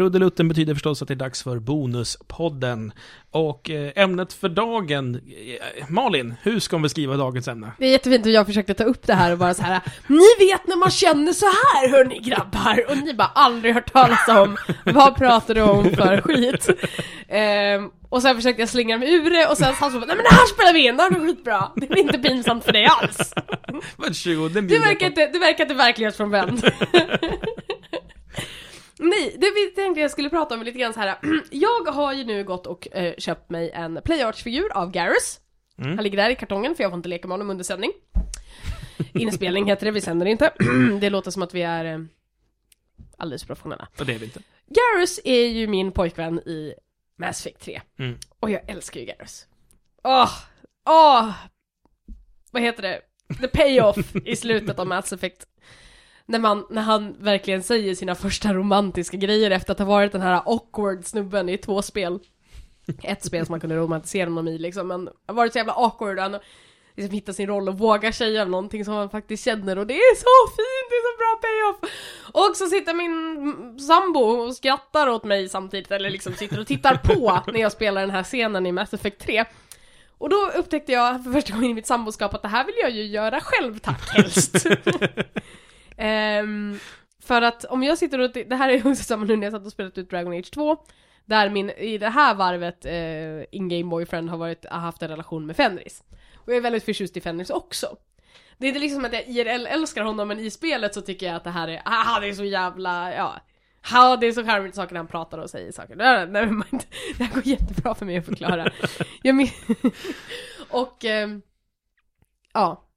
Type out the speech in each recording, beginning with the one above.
trudelutten betyder förstås att det är dags för Bonuspodden. Och eh, ämnet för dagen, eh, Malin, hur ska hon beskriva dagens ämne? Det är jättefint och jag försökte ta upp det här och bara så här. Ni vet när man känner så här hörni grabbar! Och ni bara aldrig hört talas om, vad pratar du om för skit? Ehm, och sen försökte jag slingra mig ur det och sen sa han så nej men det här spelar vi in, det här blir skitbra! Det blir inte pinsamt för dig alls! Varsågod, den Du verkar inte, du verkar inte verklighetsfrånvänd. Nej, det tänkte jag skulle prata om lite grann så här. Jag har ju nu gått och eh, köpt mig en Playarts-figur av Garrus. Mm. Han ligger där i kartongen för jag får inte leka med honom under sändning. Inspelning heter det, vi sänder inte. det låter som att vi är eh, alldeles professionella. Och det är vi inte. Garrus är ju min pojkvän i Mass Effect 3. Mm. Och jag älskar ju Garrus. Åh! Åh! Vad heter det? The payoff i slutet av Mass Effect. När, man, när han verkligen säger sina första romantiska grejer efter att ha varit den här awkward snubben i två spel. Ett spel som man kunde romantisera honom i liksom, men har varit så jävla awkward och han liksom hittat sin roll och vågar säga någonting som han faktiskt känner och det är så fint, det är så bra payoff! Och så sitter min sambo och skrattar åt mig samtidigt, eller liksom sitter och tittar på när jag spelar den här scenen i Mass Effect 3. Och då upptäckte jag för första gången i mitt samboskap att det här vill jag ju göra själv tack helst. Um, för att om jag sitter och, det här är också samma nu när jag satt och spelat ut Dragon Age 2, där min, i det här varvet, eh, in-game boyfriend har, varit, har haft en relation med Fenris. Och jag är väldigt förtjust i Fenris också. Det är inte liksom att jag IRL älskar honom, men i spelet så tycker jag att det här är, ah det är så jävla, ja. Ja, det är så charmigt saker när han pratar och säger saker. Nej, nej, men det här går jättebra för mig att förklara. Jag men... och, eh, ja.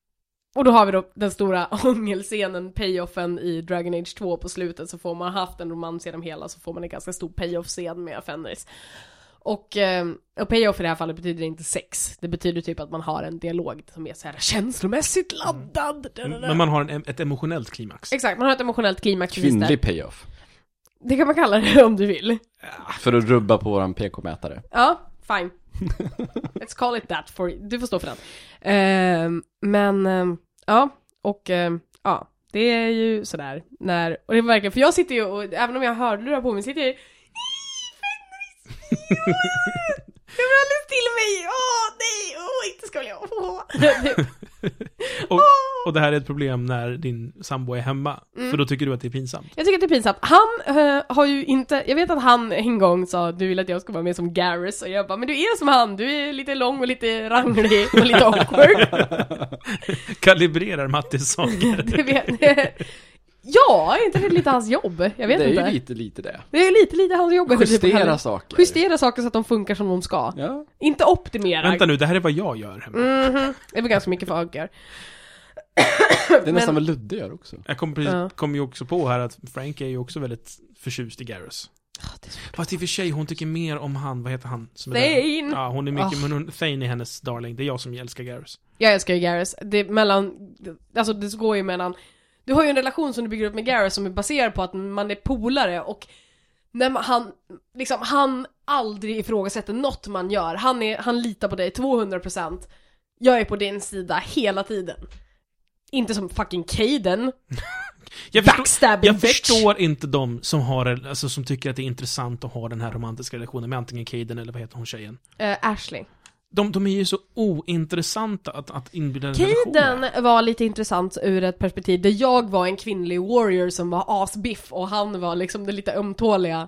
Och då har vi då den stora ångelscenen, payoffen i Dragon Age 2 på slutet, så får man haft en romans genom hela så får man en ganska stor payoff-scen med Fenris. Och, ehm, och payoff i det här fallet betyder inte sex, det betyder typ att man har en dialog som är så här känslomässigt laddad. Men man har en, ett emotionellt klimax. Exakt, man har ett emotionellt klimax. Kvinnlig payoff. Det kan man kalla det om du vill. För att rubba på våran PK-mätare. Ja, fine. Let's call it that for Du får stå för den. Ehm, men, ehm, ja, och ehm, ja, det är ju sådär när, och det var verkligen, för jag sitter ju och även om jag har hörlurar på mig sitter jag ju Jag vill alldeles till mig! Åh nej! Åh, inte ska jag! Åh. Det- Och, och det här är ett problem när din sambo är hemma. Mm. För då tycker du att det är pinsamt. Jag tycker att det är pinsamt. Han eh, har ju inte, jag vet att han en gång sa du vill att jag ska vara med som Garrus och jag bara men du är som han, du är lite lång och lite ranglig och lite awkward. Kalibrerar Mattis saker. det vet, ja, är inte det lite hans jobb? Jag vet det är inte. ju lite, lite det. Det är lite, lite hans jobb. Justera saker. Justera saker så att de funkar som de ska. Ja. Inte optimera. Vänta nu, det här är vad jag gör hemma. Mhm, det är väl ganska mycket gör. Det är nästan vad Ludde gör också. Jag kom, precis, Ja. kom ju också på här att Frank är ju också väldigt förtjust i Garrus. Fast i och för sig, hon tycker mer om han, vad heter han? Som? Thane! Ja, hon är mycket, Ah. men hon, Thane är hennes darling. Det är jag som älskar Garrus. Jag älskar ju Garrus. Det är mellan, alltså det går ju mellan, du har ju en relation som du bygger upp med Garrus som är baserad på att man är polare och när man, han, liksom, han aldrig ifrågasätter något man gör. Han, är, han litar på dig 200%. Jag är på din sida hela tiden. Inte som fucking Caden. Jag förstår, jag förstår inte de som har, alltså som tycker att det är intressant att ha den här romantiska relationen med antingen Caden eller vad heter hon tjejen? Eh, Ashley. De, de är ju så ointressanta att, att inbjuda en relation med. Caden var lite intressant ur ett perspektiv där jag var en kvinnlig warrior som var asbiff och han var liksom det lite ömtåliga.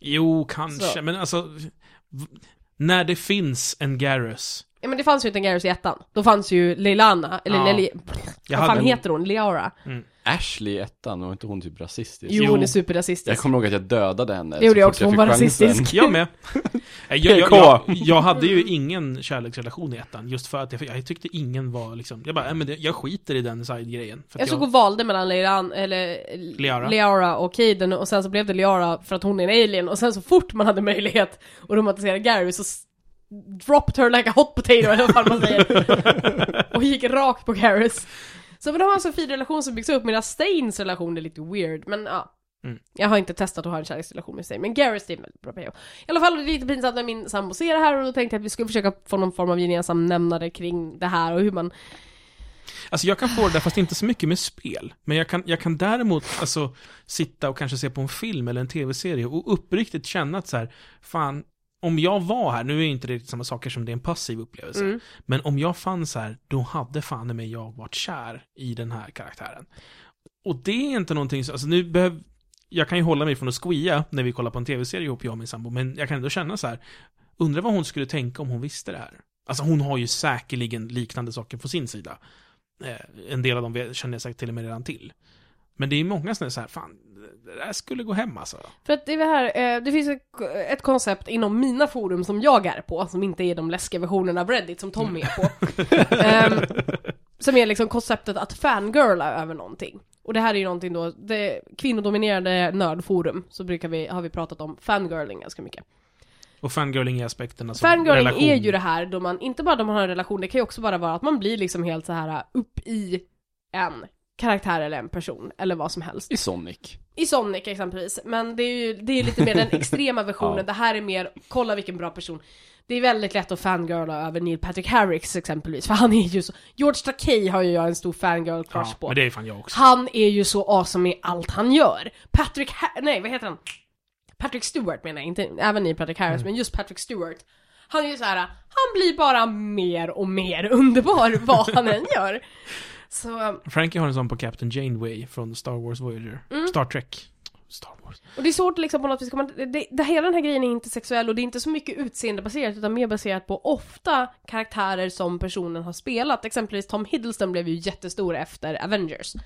Jo, kanske, Så. men alltså... När det finns en Garrus. Ja men det fanns ju inte en Garrus i ettan. Då fanns ju Leilana, eller Ja. Leli... Jag Vad hade fan en- heter hon? Leora? Ashley i ettan, var inte hon typ rasistisk? Jo, Jo. hon är Jag superrasistisk. kommer ihåg att jag dödade henne. Det gjorde så jag fort också, hon fick var chansen. rasistisk. Jag med. Jag, jag, jag, PK. jag, jag hade ju ingen kärleksrelation i ettan, just för att jag, jag tyckte ingen var liksom... Jag bara, nej, men det, jag skiter i den side-grejen. För Jag såg och valde mellan Leiran, eller Liara. Liara och Caden och sen så blev det Liara för att hon är en alien och sen så fort man hade möjlighet att romantisera Gary så s- dropped her like a hot potato eller vad fan man säger. och gick rakt på Garrus. Så men de har alltså en fin relation som byggs upp medan Stains relation är lite weird, men ja. Mm. Jag har inte testat att ha en kärleksrelation med Stain, men Garrus är en väldigt bra PO. I alla fall, det är lite pinsamt när min sambo ser det här och då tänkte jag att vi skulle försöka få någon form av gemensam nämnare kring det här och hur man Alltså jag kan få det där, fast inte så mycket med spel. Men jag kan, jag kan däremot alltså, sitta och kanske se på en film eller en tv-serie och uppriktigt känna att så här, fan, om jag var här, nu är inte det riktigt samma saker som det är en passiv upplevelse, Mm. men om jag fanns här, då hade fan mig jag varit kär i den här karaktären. Och det är inte någonting, så- alltså nu behöv, jag kan ju hålla mig från att squea när vi kollar på en tv-serie ihop, jag och min sambo, men jag kan ändå känna så här, undrar vad hon skulle tänka om hon visste det här. Alltså hon har ju säkerligen liknande saker på sin sida. Eh, en del av dem känner jag säkert till och med redan till. Men det är många som är så här, fan, det där skulle gå hem alltså. För att det är det här, eh, det finns ett, koncept inom mina forum som jag är på, som inte är de läskiga versionerna av Reddit som Tom är på. Ehm, som är liksom konceptet att fangirla över någonting. Och det här är ju någonting då, det kvinnodominerade nördforum, så brukar vi, har vi pratat om fangirling ganska mycket. Och fangirling är aspekterna som Fangirling relation. är ju det här då man, inte bara då man har en relation, det kan ju också bara vara att man blir liksom helt så här upp i en karaktär eller en person, eller vad som helst. I Sonic. I Sonic exempelvis, men det är ju det är lite mer den extrema versionen, Ja. det här är mer, kolla vilken bra person. Det är väldigt lätt att fangirla över Neil Patrick Harris exempelvis, för han är ju så, George Takei har ju jag en stor fangirl crush Ja, på. men det är fan jag också. Han är ju så awesome i allt han gör. Patrick ha- nej vad heter han? Patrick Stewart menar jag, inte, även Neil Patrick Harris, men just Patrick Stewart. Han är ju så här, han blir bara mer och mer underbar vad han än gör. Så, Frankie har en sån på Captain Janeway från Star Wars Voyager. Mm. Star Trek. Star Wars. och det är svårt liksom på något vis, det, det, det, hela den här grejen är inte sexuell och det är inte så mycket utseendebaserat utan mer baserat på ofta karaktärer som personen har spelat. Exempelvis Tom Hiddleston blev ju jättestor efter Avengers.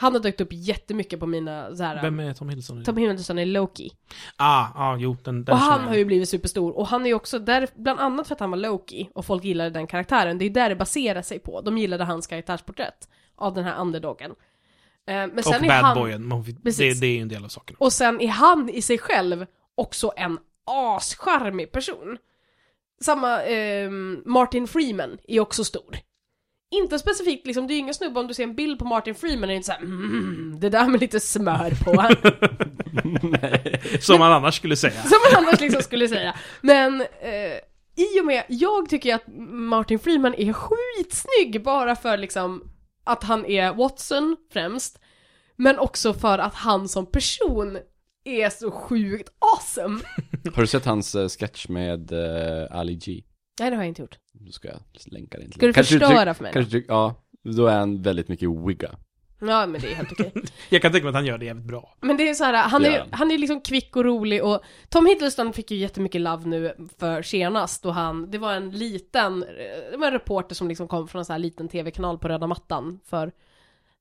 Han har dykt upp jättemycket på mina så här, Vem är Tom Hiddleston? Tom Hiddleston är Loki. Ah, ah, jo, den, den Och han har ju blivit superstor, och han är ju också där, bland annat för att han var Loki, och folk gillade den karaktären, det är där det baserar sig på. De gillade hans karaktärsporträtt av den här underdogen. Eh, Men sen Och är bad han, boyen. Man får- Det, det är ju en del av saken. och sen är han i sig själv också en ascharmig person. Samma, ehm, Martin Freeman är också stor. Inte specifikt liksom, det är ju ingen snubbe om du ser en bild på Martin Freeman är inte såhär mm, det där med lite smör på. Som man annars skulle säga. Som man annars liksom skulle säga. Men eh, i och med, jag tycker att Martin Freeman är skitsnygg bara för liksom att han är Watson främst. Men också för att han som person är så sjukt awesome. Har du sett hans eh, sketch med uh, Ali G? Nej det har jag inte gjort. Då ska jag länka den till Ska du Kanske förstöra tyck- för mig? Kanske tyck- ja, då är han väldigt mycket wigga. Ja men det är helt okej. Jag kan tänka mig att han gör det jävligt bra. Men det är så här, han är, gör han. är liksom kvick och rolig och Tom Hiddleston fick ju jättemycket love nu för senast då han, det var en liten, det var en reporter som liksom kom från en så här liten tv-kanal på röda mattan för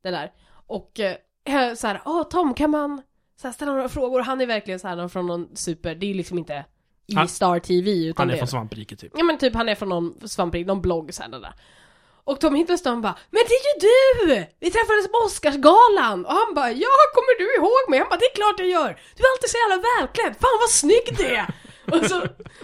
det där. Och eh, så här, åh Tom kan man så här, ställa några frågor? Han är verkligen så här från någon super, det är liksom inte i Han- Star TV utan Han det är från Svampriket typ. Ja men typ han är från någon svamprik, någon blogg så här, där. Och Tom Hiddleston bara Men det är ju du! Vi träffades på Oscarsgalan! Och han bara Ja, kommer du ihåg mig? Han bara Det är klart jag gör! Du är alltid så jävla välklädd! Fan vad snygg du är! Och så,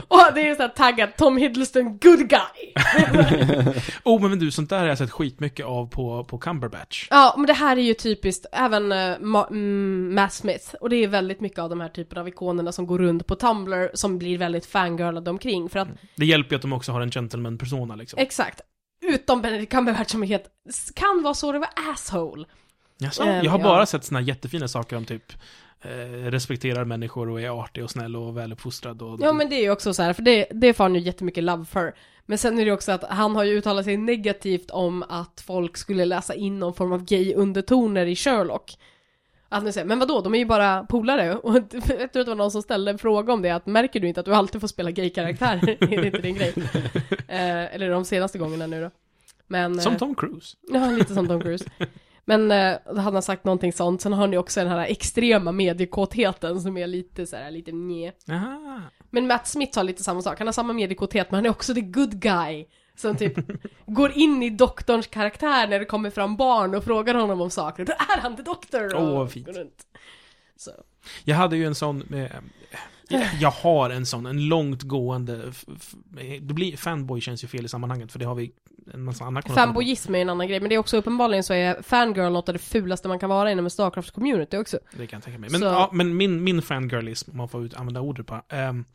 och det är så här taggat Tom Hiddleston good guy! Oh, men du, sånt där har jag sett skitmycket av på, på Cumberbatch. ja, men det här är ju typiskt även uh, Ma- mm, Matt Smith. Och det är väldigt mycket av de här typerna av ikonerna som går runt på Tumblr som blir väldigt fangirlade omkring. För att Det hjälper ju att de också har en gentleman-persona liksom. Exakt. Utom Benedict Cumberbatch som är helt, kan vara så det var asshole. Jaså? Jag har ja. bara sett såna jättefina saker om typ eh, respekterar människor och är artig och snäll och väluppfostrad och... Ja men det är ju också så här, för det, det får han ju jättemycket love för. Men sen är det också att han har ju uttalat sig negativt om att folk skulle läsa in någon form av gay-undertoner i Sherlock. Att nu säger, men vadå, de är ju bara polare. Och jag tror att det var någon som ställde en fråga om det, att märker du inte att du alltid får spela gay-karaktärer? är det inte din grej? Eh, eller de senaste gångerna nu då. Men, Som eh, Tom Cruise. Ja, lite som Tom Cruise. Men eh, han har sagt någonting sånt, sen har ni också den här extrema mediekåtheten som är lite så här, lite nje. Men Matt Smith har lite samma sak, han har samma mediekåthet men han är också the good guy. Som typ går in i doktorns karaktär när det kommer fram barn och frågar honom om saker. Då är han the doctor! Åh, vad fint. Så. Jag hade ju en sån. Jag, har en sån, en långt gående... f- f- Det blir, fanboy känns ju fel i sammanhanget, för det har vi en massa andra på. Fanboyism är en annan grej, men det är också uppenbarligen så är fangirl något av det fulaste man kan vara inom en Starcraft-community också. Det kan jag tänka mig. Men, Så- ja, men min, min fangirlism, om man får ut, använda ordet bara. ehm,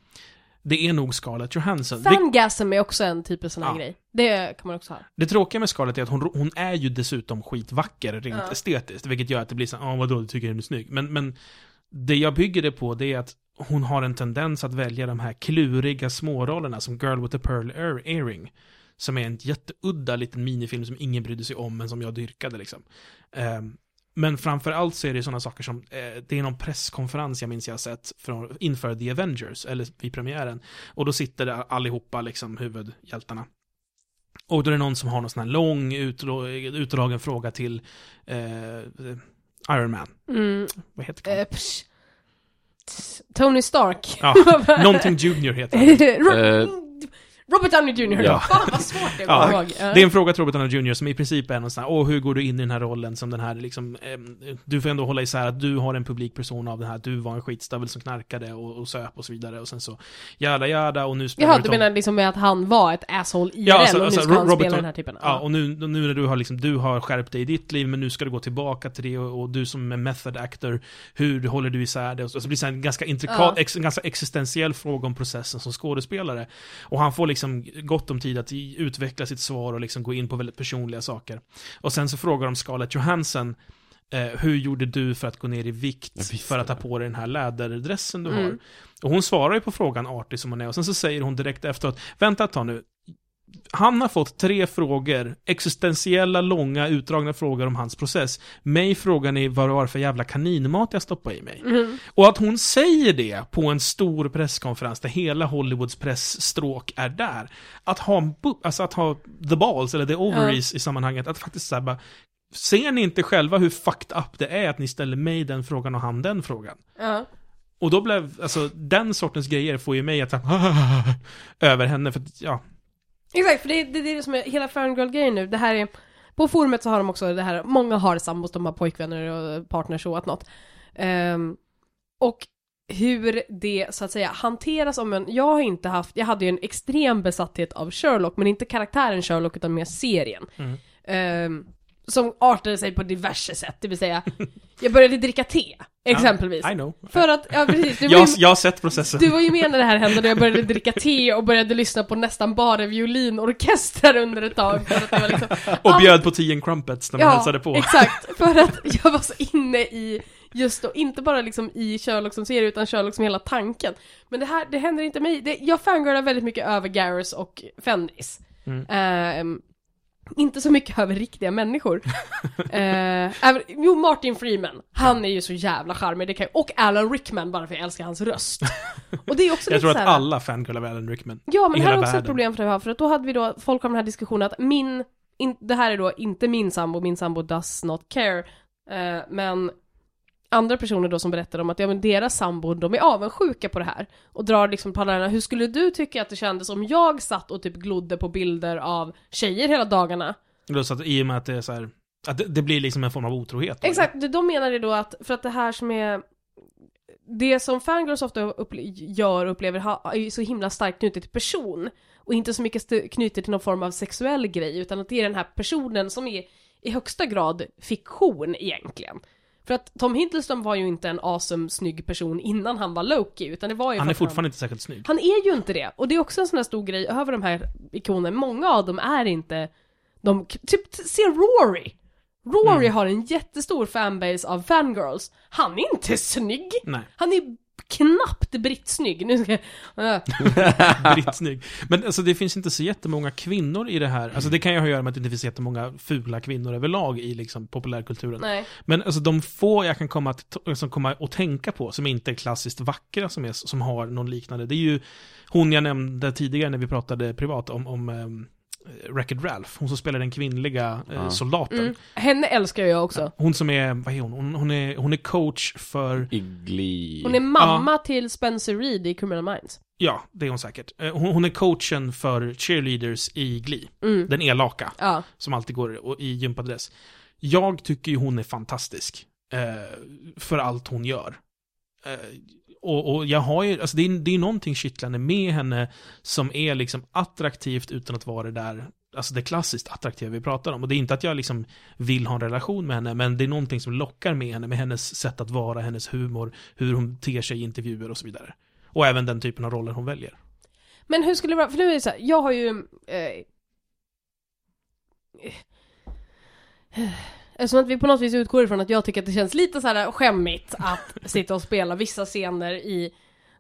det är nog Scarlett Johansson. Fangasm är också en typ av sån här Ja. grej. Det kan man också ha. det tråkiga med Scarlett är att hon, hon är ju dessutom skitvacker rent Ja. estetiskt, vilket gör att det blir så ja vadå, du tycker hon är snygg? Men, men det jag bygger det på, det är att hon har en tendens att välja de här kluriga smårollerna som Girl with the Pearl Ear- Earring. Som är en jätteudda liten minifilm som ingen brydde sig om, men som jag dyrkade liksom. Ehm, men framför allt så är det sådana saker som, eh, det är någon presskonferens jag minns jag har sett från, inför The Avengers, eller vid premiären. Och då sitter det allihopa, liksom huvudhjältarna. Och då är det någon som har någon sån här lång utdra- utdragen fråga till eh, Iron Man. Mm. Vad heter han? Eh, Tony Stark. Ja, Någonting Junior heter han. Ro- Eh. Robert Downey Jr. Ja. Fan vad svårt det är Ja, ihåg. Det är en fråga till Robert Downey Jr. som i princip är någon sån här, åh hur går du in i den här rollen som den här liksom, ehm, du får ändå hålla isär att du har en publik person av den här, du var en skitstövel som knarkade och, och söp och så vidare och sen så, jada jada och nu spelar Jaha, du Tom- menar liksom med att han var ett asshole IRL Ja, alltså- och nu alltså, ska han Robert spela den här typen? Ja, och nu, nu när du har liksom, du har skärpt dig i ditt liv, men nu ska du gå tillbaka till det och, och du som är method actor, hur håller du isär det? Och så, så blir det en ganska intrikat, Ja. ex, en ganska existentiell fråga om processen som skådespelare. Och han får liksom gott om tid att utveckla sitt svar och liksom gå in på väldigt personliga saker. Och sen så frågar de Scarlett Johansson, eh, hur gjorde du för att gå ner i vikt för att ta på dig den här läderdressen du Mm. har? Och hon svarar ju på frågan artig som hon är, och sen så säger hon direkt efteråt, vänta ett tag nu, han har fått tre frågor, existentiella, långa, utdragna frågor om hans process. Mig frågar ni vad det var för jävla kaninmat jag stoppade i mig. Mhm. Och att hon säger det på en stor presskonferens där hela Hollywoods pressstråk är där. Att ha, alltså att ha the balls, eller the ovaries i sammanhanget, att faktiskt säga bara Ser ni inte själva hur fucked up det är att ni ställer mig den frågan och han den frågan? Ja. Och då blev, alltså den sortens grejer får ju mig att över henne, för att, ja, Exakt, för det, det, det är det som är hela fangirl-grejen nu. Det här är, på forumet så har de också det här, många har sambos, de har pojkvänner och partners och whatnot. Um, och hur det så att säga hanteras om en, jag har inte haft, jag hade ju en extrem besatthet av Sherlock, men inte karaktären Sherlock utan mer serien. Mm. Ehm, som artade sig på diverse sätt, det vill säga, jag började dricka te, exempelvis. I know. För att, ja precis, det var Jag, ju, jag har sett processen. du var ju med när det här hände, när jag började dricka te och började lyssna på nästan bara violinorkestrar under ett tag. Liksom, Och bjöd på 10 crumpets när man hälsade på. exakt. För att jag var så inne i, just då, inte bara liksom i Sherlock som serie, utan Sherlock som hela tanken. Men det här, det händer inte mig. Det, jag fangirlar väldigt mycket över Garrus och Fenris. Mm. Ehm, inte så mycket över riktiga människor. även, jo, Martin Freeman. Han är ju så jävla charmig, det kan, och Alan Rickman bara för jag älskar hans röst. Och det är också Jag tror att alla fangirlar av Alan Rickman. Ja, men i här är också ett världen. problem för det här, för att då hade vi då, folk har den här diskussionen att min, in, det här är då inte min sambo, min sambo does not care, eh, men andra personer då som berättar om att ja men deras sambo, de är avundsjuka på det här och drar liksom parallellerna, hur skulle du tycka att det kändes om jag satt och typ glodde på bilder av tjejer hela dagarna? Då så att, I och med att det är så här, att det, det blir liksom en form av otrohet. då, Exakt, de menar det då att, för att det här som är det som fangirls ofta upple- gör och upplever ha, är så himla starkt knutet till person och inte så mycket knutet till någon form av sexuell grej utan att det är den här personen som är i högsta grad fiktion egentligen. För att Tom Hiddleston var ju inte en awesome snygg person innan han var Loki utan det var ju Han är fortfarande inte särskilt snygg. han är ju inte det. Och det är också en sån här stor grej över de här ikonerna. Många av dem är inte de, typ, se Rory! Rory Mm. har en jättestor fanbase av fangirls. Han är inte snygg! Nej, Han är knappt brittsnygg. Nu ska jag... Brittsnygg. Men alltså det finns inte så jättemånga kvinnor i det här. Alltså det kan ju ha att göra med att det inte finns jättemånga fula kvinnor överlag i liksom populärkulturen. Nej. Men alltså de få jag kan komma att, som komma att tänka på, som inte är klassiskt vackra, som, är, som har någon liknande, det är ju hon jag nämnde tidigare när vi pratade privat om, om um, Wreck-It Ralph, hon som spelar den kvinnliga eh, Ja. soldaten. Mm. Henne älskar jag också. Hon som är, vad är hon? Hon, hon, är, hon är coach för, Igli. Hon är mamma till Spencer Reed i Criminal Minds. ja, det är hon säkert. Eh, Hon, hon är coachen för cheerleaders i Glee. Mm. Den elaka, Ja. som alltid går i gympadress. Jag tycker ju hon är fantastisk. Eh, för allt hon gör. Eh, och, och jag har ju, alltså det är, det är någonting kittlande med henne som är liksom attraktivt utan att vara det där, alltså det klassiskt attraktiva vi pratar om. Och det är inte att jag liksom vill ha en relation med henne, men det är någonting som lockar med henne, med hennes sätt att vara, hennes humor, hur hon ter sig i intervjuer och så vidare. Och även den typen av roller hon väljer. Men hur skulle det vara, för nu är det så här, jag har ju... Eh, eh Eftersom att vi på något vis utgår ifrån att jag tycker att det känns lite så här skämmigt att sitta och spela vissa scener i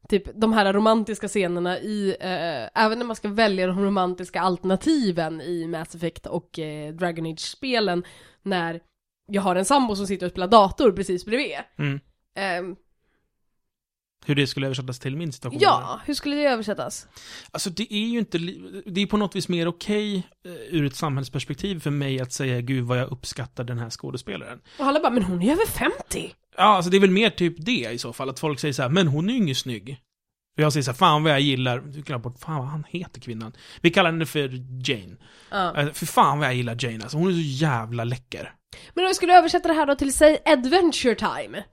typ de här romantiska scenerna i, eh, även när man ska välja de romantiska alternativen i Mass Effect och eh, Dragon Age-spelen, när jag har en sambo som sitter och spelar dator precis bredvid. Mm. Ehm, Hur det skulle översättas till min situation. ja, hur skulle det översättas? Alltså det är ju inte, det är på något vis mer okej eh, ur ett samhällsperspektiv för mig att säga gud vad jag uppskattar den här skådespelaren. Och alla bara, men hon är över 50! Ja, alltså det är väl mer typ det i så fall, att folk säger så här, men hon är ju ingen snygg. Och jag säger så här, fan vad jag gillar, du glömmer bort, fan vad han heter kvinnan. Vi kallar henne för Jane. Ja. Uh, för fan vad jag gillar Jane alltså, hon är så jävla läcker. Men om vi skulle översätta det här då till, säg, Adventure Time.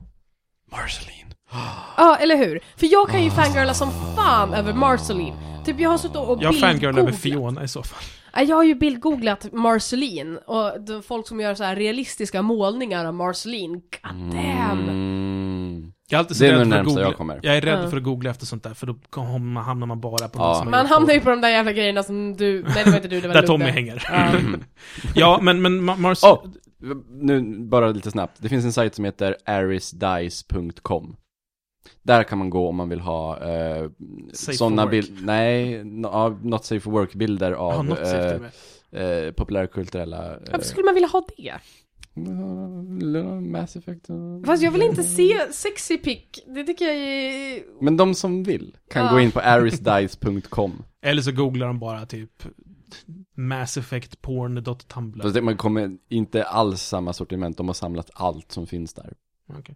Marceline. Ja, eller hur? För jag kan ju fangirla som fan över Marceline. Typ jag har suttit och Jag fangirlar över. Fiona i så fall. Ja, Jag har ju bildgooglat Marceline och de folk som gör så här realistiska målningar av Marceline. God damn! Mm. Jag är alltid så Det är rädd för att googla. jag kommer. Jag är rädd Ja. för att googla efter sånt där, för då hamnar man bara på Ja. något som Man hamnar ju på- de där jävla grejerna som du, nej det var inte du, det var Där. Tommy hänger. Ja. ja, men, men Ma- Mars... Åh! Nu, bara lite snabbt. Det finns en sajt som heter arisdice.com. Där kan man gå om man vill ha eh, sådana bilder, nej, no, not safe for work-bilder av syfte eh, eh, populärkulturella... Eh, Varför skulle man vilja ha det? Mass Effect Fast jag vill inte se sexy pic, det tycker jag är... Men de som vill kan Ja. gå in på arisdice.com. Eller så googlar de bara typ Mass Effect porn.tumblr. Fast det, man kommer inte alls samma sortiment, de har samlat allt som finns där. Okej.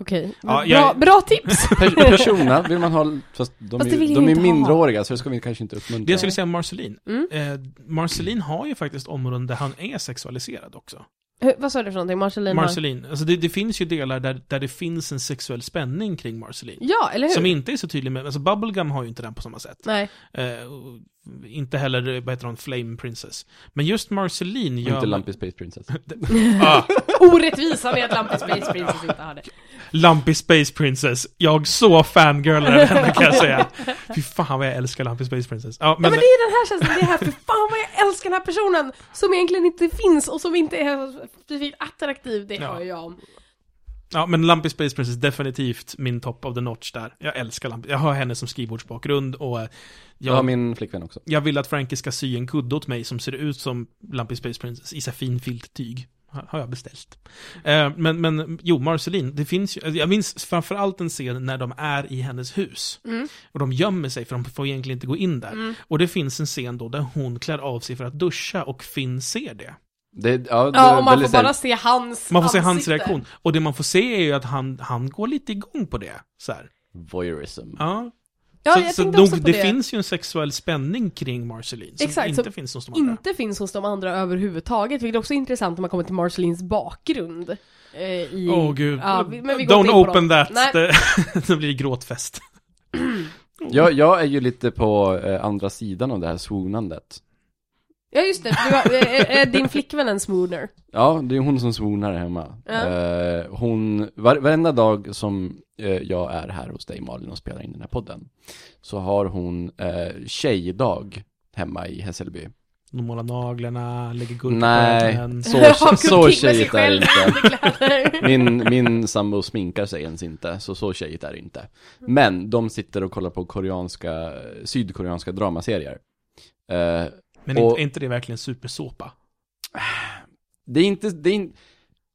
Okej, Ja, bra, jag- bra tips! Per- Persona vill man ha, fast de Fast det är, de är inte ha. mindreåriga så det ska vi kanske inte Det uppmuntra. jag skulle säga om Marceline. Mm. Eh, Marceline har ju faktiskt områden där han är sexualiserad också. Hur- Vad sa du för någonting? Marceline har- Marceline. Alltså det, det finns ju delar där, där det finns en sexuell spänning kring Marceline. Ja, eller hur? Som inte är så tydlig med, alltså Bubblegum har ju inte den på samma sätt. Nej. Eh, inte heller, vad heter hon, Flame Princess. Men just Marceline gör... Inte Lumpy Space Princess. Ah, Orättvisan är att Lampy Space Princess inte har det. Lumpy Space Princess. Jag så fangirlar över henne kan jag säga. Fy fan vad jag älskar Lumpy Space Princess. Ja, Ja men, men det är den här känslan, det är här, för fan vad jag älskar den här personen! Som egentligen inte finns och som inte är specifikt attraktiv, det Ja. har jag om. ja, men Lumpy Space Princess definitivt min top of the notch där. Jag älskar Lumpy. Jag har henne som skrivbordsbakgrund och eh, Jag har jag, min flickvän också. jag vill att Frankie ska sy en kudde åt mig som ser ut som Lumpy Space Princess i så fin filttyg. Har jag beställt. Eh, men, men, jo, Marceline, det finns ju, jag minns framförallt en scen när de är i hennes hus. Mm. Och de gömmer sig för de får egentligen inte gå in där. Mm. Och det finns en scen då där hon klär av sig för att duscha och Finn ser det. Det, ja, det Ja, och man får bara se hans Man får se hans ansikte. reaktion. Och det man får se är ju att han, han går lite igång på det. Så här voyeurism. Ja. Ja, så jag så tänkte också på det, det. finns ju en sexuell spänning kring Marceline som Exakt, inte som finns hos de andra. Inte finns hos de andra överhuvudtaget, vilket också är intressant om man kommer till Marcelines bakgrund. Eh, i... Åh gud. Ja, vi- men vi går Don't open that. Det, det blir gråtfest. Jag, jag är ju lite på eh, andra sidan av det här swoonandet. Ja just det, du har, är, är din flickvän en smooner? Ja, det är hon som swoonar hemma. Ja. Eh, hon, var, varenda dag som eh, jag är här hos dig Malin och spelar in den här podden, så har hon eh, tjejdag hemma i Hässelby. De målar naglarna, lägger på Nej, ögonen. så, så, så tjejigt är det inte. Min, min sambo sminkar sig ens inte, så så tjejigt är det inte. Men de sitter och kollar på koreanska, sydkoreanska dramaserier. Eh, Men och- inte, är inte det verkligen supersåpa? det är inte, det är, in-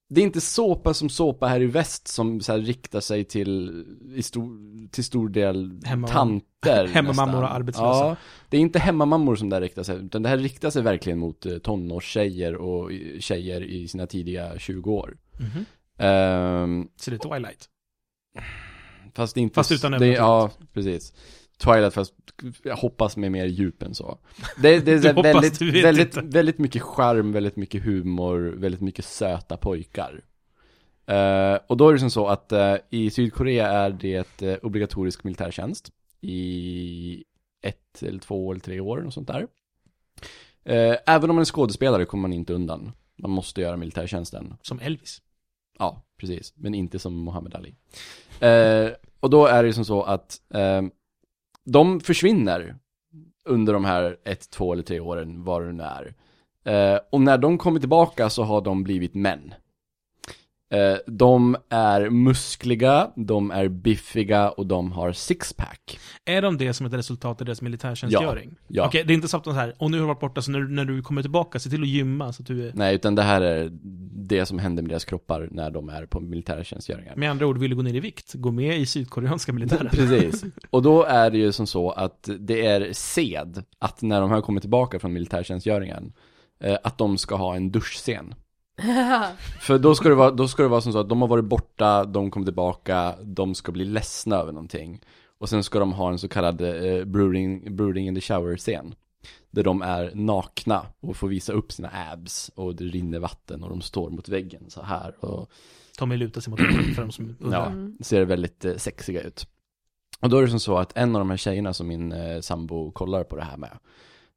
det är inte såpa som såpa här i väst som så riktar sig till, stor, till stor del Hemmamam- tanter hemmamammor och arbetslösa. Ja, det är inte hemmamammor som det här riktar sig, utan det här riktar sig verkligen mot eh, tonårstjejer och eh, tjejer i sina tidiga 20 år. Mhm. Ehm, Så det är Twilight. Fast inte... Fast utan det. Ja, precis. Twilight fast jag hoppas med mer djup än så. Det, det är väldigt, väldigt, inte. väldigt mycket charm, väldigt mycket humor, väldigt mycket söta pojkar. Eh, och då är det som så att eh, i Sydkorea är det uh, obligatorisk militärtjänst i ett eller två eller tre år och sånt där. Eh, även om man är skådespelare kommer man inte undan. Man måste göra militärtjänsten. Som Elvis. Ja, precis. Men inte som Muhammad Ali. Och då är det som så att de försvinner under de här ett, två eller tre åren, vad det nu är. Eh, och när de kommer tillbaka så har de blivit män. Eh, de är muskliga, de är biffiga och de har sixpack. Är de det som ett resultat av deras militärtjänstgöring? Ja. Okej, det är inte så att de här, och nu har du varit borta, så när, när du kommer tillbaka, se till att gymma så att du är... Nej, utan det här är det som händer med deras kroppar när de är på militära tjänstgöringar. Med andra ord, vill du gå ner i vikt, gå med i sydkoreanska militären. Precis. Och då är det ju som så att det är sed att när de här kommer tillbaka från militärtjänstgöringen, eh, att de ska ha en duschscen. För då ska, det vara, då ska det vara som så att de har varit borta, de kommer tillbaka, de ska bli ledsna över någonting. Och sen ska de ha en så kallad eh, brooding, brooding in the shower-scen. Där de är nakna och får visa upp sina abs och det rinner vatten och de står mot väggen så här och Tommy lutar sig mot väggen för de som undrar. ja, ser väldigt eh, sexiga ut. Och då är det som så att en av de här tjejerna som min eh, sambo kollar på det här med,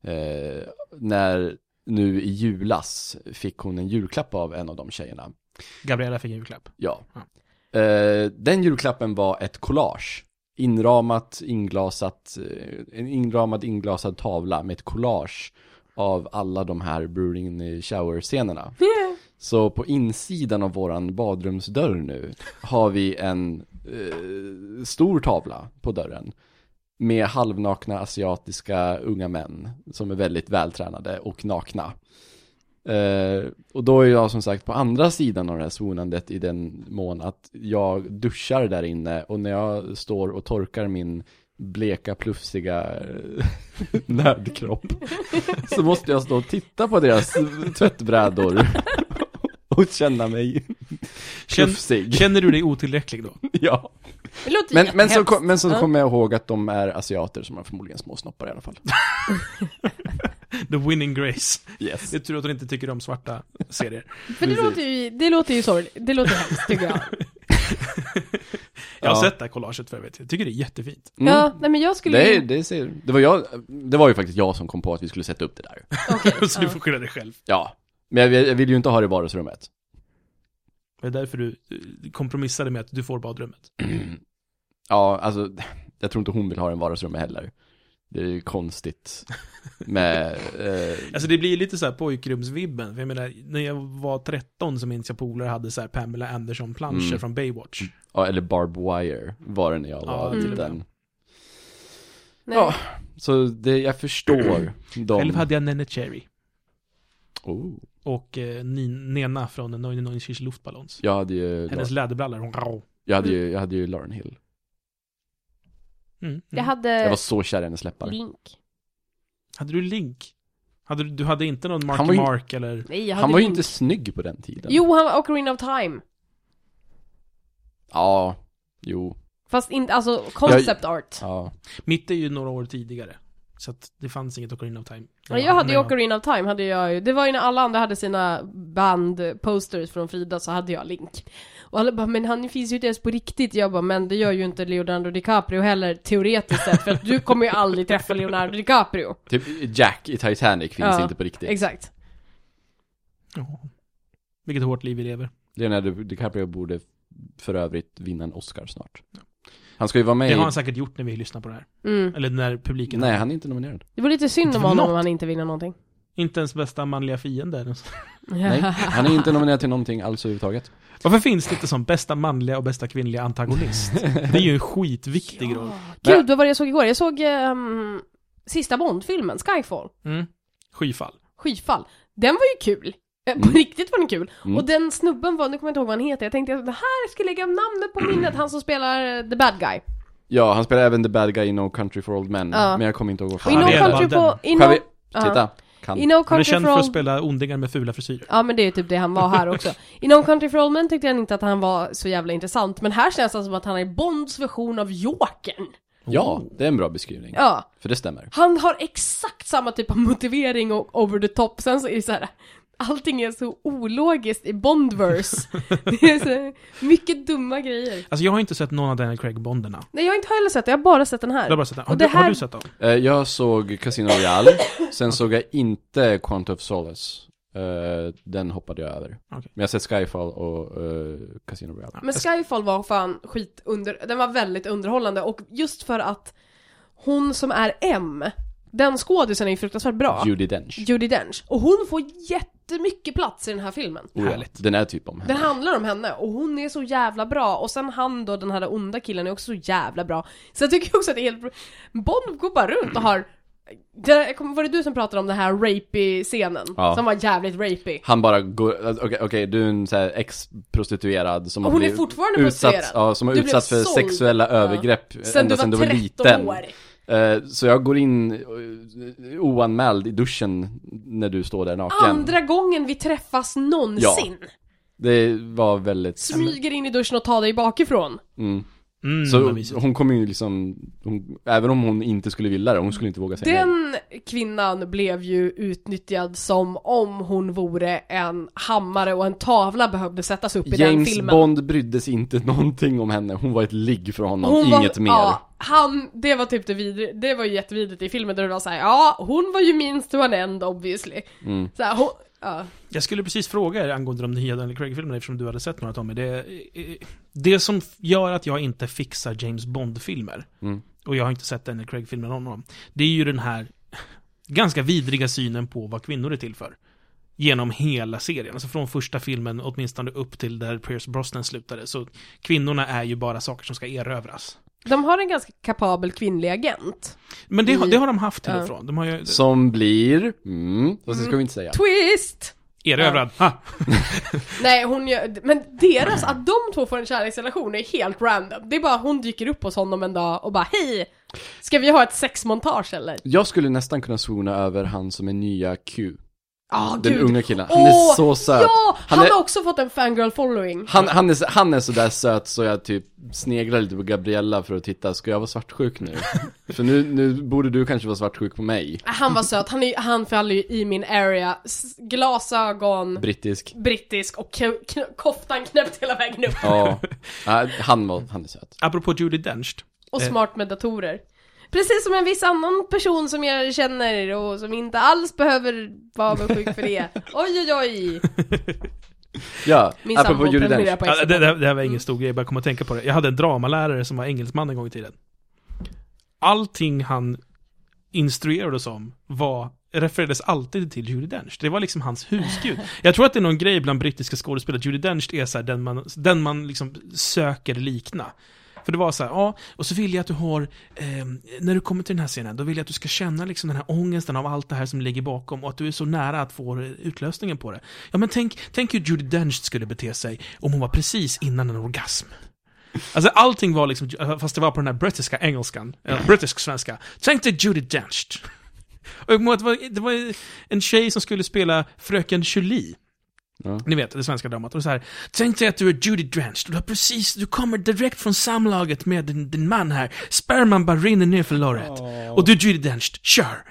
eh, när nu i julas fick hon en julklapp av en av de tjejerna. Gabriella fick en julklapp. Ja. Eh, den julklappen var ett collage. Inramat, inglasat, eh, en inramad inglasad tavla med ett collage av alla de här the Shower-scenerna. Så på insidan av våran badrumsdörr nu har vi en eh, stor tavla på dörren med halvnakna asiatiska unga män som är väldigt vältränade och nakna. Eh, och då är jag som sagt på andra sidan av det här svonandet i den mån att jag duschar där inne och när jag står och torkar min bleka, plufsiga eh, nördkropp så måste jag stå och titta på deras tvättbrädor och känna mig Känn, plufsig. känner du dig otillräcklig då? Ja. Men, men, så, kom, men så Ja. kommer jag ihåg att de är asiater som har förmodligen små snoppar i alla fall. The winning grace. Yes. Det är tur att hon inte tycker om svarta serier. För det Precis. låter ju, det låter ju sorgligt. Det låter hemskt tycker jag. Jag har Ja. sett det här collaget för övrigt. Jag tycker det är jättefint. Mm. Ja, nej men jag skulle Det, det, ser, det, var jag, det var ju faktiskt jag som kom på att vi skulle sätta upp det där. Okej, så du ja. får skylla dig själv. Ja. Men jag, vill- jag vill ju inte ha det i vardagsrummet. Det är därför du eh, kompromissade med att du får badrummet. Ja, alltså, jag tror inte hon vill ha i vardagsrummet heller. Det är ju konstigt med, eh, Alltså det blir lite så här pojkrumsvibben. För jag menar, när jag var 13 så minns jag polare hade så här Pamela Anderson-planscher Mm. från Baywatch. ja, eller Barb Wire var det när jag var och liten. Nej. Ja. Så det, jag förstår de... Själv hade jag Nene Cherry. Oh. Och eh, Nena från Neun Neun Shish Luftballons. Jag hade ju, Hennes läderbrallor, hon rau. jag hade ju, jag hade ju Lauren Hill. Mm, mm. Jag hade Jag var så kär i hennes läppar. Link. Hade du Link? Hade du, du hade inte någon Han Marky var ju- Mark eller? Nej, jag hade Han var ju Link. inte snygg på den tiden. Jo, han var Ocarina of Time. Ja, jo, Fast inte, alltså concept art. ja. Mitt är ju några år tidigare. Så att det fanns inget Ocarina of Time. Ja, jag hade ju Ocarina of Time, hade jag ju. Det var ju när alla andra hade sina band-posters från Frida så hade jag Link. Och alla bara, men han finns ju inte ens på riktigt. Jag bara, men det gör ju inte Leonardo DiCaprio heller teoretiskt sett. För att du kommer ju aldrig träffa Leonardo DiCaprio. Typ Jack i Titanic finns Ja, inte på riktigt. Exakt. Ja. Vilket hårt liv vi lever. Leonardo DiCaprio borde för övrigt vinna en Oscar snart. Han ska ju vara med Det har han säkert gjort när vi lyssnar på det här. Mm. Eller när publiken... Nej, han är inte nominerad. Det var lite synd Inte om för honom något. om han inte vinner någonting. Inte ens bästa manliga fiende. Nej, han är inte nominerad till någonting alls överhuvudtaget. Varför finns det inte som bästa manliga och bästa kvinnliga antagonist? Det är ju en skitviktig roll. Gud, vad var det jag såg igår? Jag såg ehm, sista Bond-filmen, Skyfall. Mm. Skyfall. Skyfall. Den var ju kul. Eh, På Mm. riktigt var den kul. Mm. Och den snubben var, nu kommer jag inte ihåg vad han heter, jag tänkte att det här ska jag lägga namnet på minnet, han som spelar eh, the bad guy. Ja, han spelar även The Bad Guy i No Country for Old Men, Ja. men jag kommer inte ihåg vad fan i Ja, No han Country på... den. I no, titta, kan. I No Han är Country känd for för att spela ondingar med fula frisyrer. Ja men det är typ det han var här också. I No Country for Old Men tyckte jag inte att han var så jävla intressant, men här känns det som att han är Bonds version av Jokern. Ja, det är en bra beskrivning. Ja. För det stämmer. Han har exakt samma typ av motivering och over the top, sen så är det så här. Allting är så ologiskt i Bondverse. det är så mycket dumma grejer. Alltså jag har inte sett någon av Daniel Craig-bonderna. Nej jag har inte heller sett det, jag har bara sett den Jag har här. bara sett den. Har, Och du, det här- har du sett dem? Eh, Jag såg Casino Royale, sen såg jag inte Quantum of Solace. Eh, den hoppade jag över. Okej. Men jag har sett Skyfall och eh, Casino Royale. Men Skyfall var fan skit under, den var väldigt underhållande och just för att hon som är M, Den skådisen är ju fruktansvärt bra. Judi Dench. Judi Dench. Och hon får jättemycket plats i den här filmen. Oh. Härligt. Den är typ om henne. Den handlar om henne och hon är så jävla bra och sen han då, den här onda killen är också så jävla bra. Så jag tycker också att det är helt bra. Bond går bara runt och har kommer- var det du som pratade om den här rapey-scenen? Ja. Som var jävligt rapey. Han bara går, alltså, okej, okej, du är en så här ex-prostituerad som Och har hon är blivit fortfarande utsatt, ja, som har Du utsatts för såld. sexuella Ja. övergrepp Sen ända du sedan du var var 13 liten. år. Eh, Så jag går in eh, oanmäld i duschen när du står där naken. Andra gången vi träffas någonsin. Det var väldigt... Smyger in i duschen och tar dig bakifrån. Mm. Mm, Så hon kommer ju liksom, hon, även om hon inte skulle vilja det, hon skulle inte våga säga nej. Den kvinnan blev ju utnyttjad som om hon vore en hammare och en tavla behövde sättas upp i den James filmen. Bond brydde sig inte någonting om henne, hon var ett ligg för honom, Hon var- inget mer. Ja, han, det var typ det vidri, det var ju jättevidrigt i filmen där det var såhär, ja, hon var ju minst to an end obviously. Mm. Så här, hon, ja. Jag skulle precis fråga er angående de nya Daniel Craig-filmerna eftersom du hade sett några Tommy. Det, eh, det som gör att jag inte fixar James Bond-filmer, Mm. och jag har inte sett Daniel Craig-filmer någon av dem, det är ju den här ganska vidriga synen på vad kvinnor är till för. Genom hela serien, alltså från första filmen åtminstone upp till där Pierce Brosnan slutade. Så kvinnorna är ju bara saker som ska erövras. De har en ganska kapabel kvinnlig agent. Men det, har- I- det har de haft till ja. och från. De har ju... Som blir, mm, fast det ska vi inte säga. Twist! Erövrad. Ha! Nej, hon gör, men deras, att de två får en kärleksrelation är helt random. Det är bara hon dyker upp hos honom en dag och bara hej! Ska vi ha ett sexmontage eller? Jag skulle nästan kunna swona över han som är nya Q. Ah, Den gud. unga killen. Han är Åh, så söt. Ja! Han, Han är- har också fått en fangirl following. Han, han, är, så- han är så där söt så jag typ sneglar lite på Gabriella för att titta, ska jag vara svartsjuk nu? för nu, nu borde du kanske vara svartsjuk på mig. Han var söt, han, är, han faller ju i min area. Glasögon, Brittisk. brittisk och koftan knäppt hela vägen upp. Ja. han, var, han är söt. Apropå Judi Dench. Och Eh. smart med datorer. Precis som en viss annan person som jag känner och som inte alls behöver vara avundsjuk för det. Oj oj oj! Ja, Min apropå Judi Dench. på Ja, det, det, det här var ingen stor grej, jag bara kom att tänka på det. Jag hade en dramalärare som var engelsman en gång i tiden. Allting han instruerade oss om var refererades alltid till Judi Dench. Det var liksom hans husgud. Jag tror att det är någon grej bland brittiska skådespelare, Judi Dench är så här, den man, den man liksom söker likna. För det var så här, ja, och så vill jag att du har, eh, när du kommer till den här scenen, då vill jag att du ska känna liksom den här ångesten av allt det här som ligger bakom och att du är så nära att få utlösningen på det. Ja men tänk, tänk hur Judi Dench skulle bete sig om hon var precis innan en orgasm. Alltså allting var liksom, fast det var på den här brittiska engelskan, eller brittisk svenska. Tänk dig Judi Dench. Och det var, det var en tjej som skulle spela Fröken Julie. Ja. Ni vet, det svenska dramat. Och så här, tänk dig att du är Judi Dench, du har precis, du kommer direkt från samlaget med din, din man här. Sperman bara rinner ner för låret. Och du är Judi Dench, kör!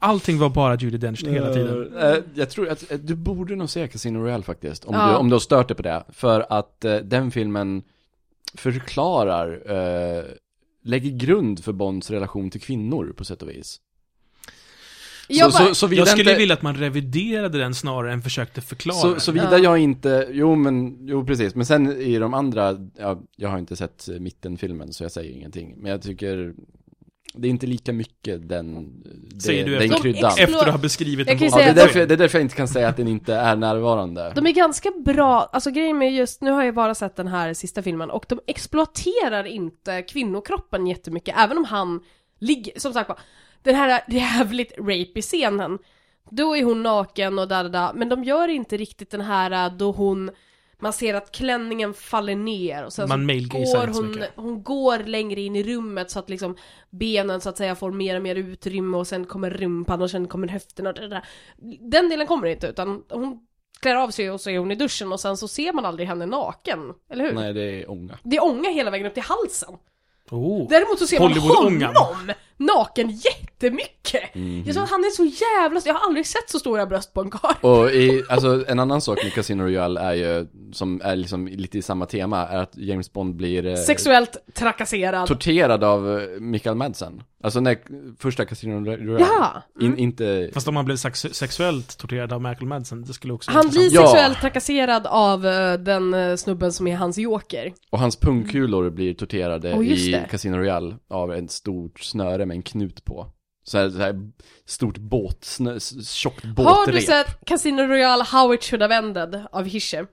Allting var bara Judi Dench hela tiden. Eh, jag tror att eh, du borde nog se Casino Royale faktiskt, om, du, om du har stört dig på det. För att eh, den filmen förklarar, eh, lägger grund för Bonds relation till kvinnor på sätt och vis. Jag så, bara, så, så Jag skulle inte, vilja att man reviderade den snarare än försökte förklara så, den. så vida Ja. jag inte, jo men, jo precis, men sen i de andra, ja, jag har inte sett mittenfilmen så jag säger ingenting. Men jag tycker, det är inte lika mycket den, det, Säger du den efter- kryddan. Efter att ha beskrivit Jag en kan ju Ja, det, är därför, det är därför jag inte kan säga att den inte är närvarande. De är ganska bra, alltså grejen med just, nu har jag bara sett den här sista filmen och de exploaterar inte kvinnokroppen jättemycket, även om han ligger, som sagt var, den här jävligt rapey scenen, då är hon naken och där, där, men de gör inte riktigt den här då hon, man ser att klänningen faller ner och sen Man så går hon, hon går längre in i rummet så att liksom benen så att säga får mer och mer utrymme och sen kommer rumpan och sen kommer höften och det där. Den delen kommer inte utan hon klär av sig och så är hon i duschen och sen så ser man aldrig henne naken, eller hur? Nej, det är ånga. Det är ånga hela vägen upp till halsen. Oh. Däremot så ser man honom naken jättemycket. Mhm. Jag tror att han är så jävla, jag har aldrig sett så stora bröst på en karl. Och i, alltså en annan sak med Casino Royale är ju, som är liksom lite i samma tema, är att James Bond blir eh, Sexuellt trakasserad. torterad av eh, Michael Madsen. Alltså när första Casino Royale. Ja. In, inte, Fast om man blev sex sexuellt torterad av Michael Madsen, det skulle också vara Han blir intressant. Ja. sexuellt trakasserad av eh, den eh, snubben som är hans joker. och hans pungkulor blir torterade Oh, i det. Casino Royale av ett stort snöre med en knut på. så här, så här stort båt, snö, tjockt Har båtrep. du sett Casino Royale How It Should Have Ended av Hischer?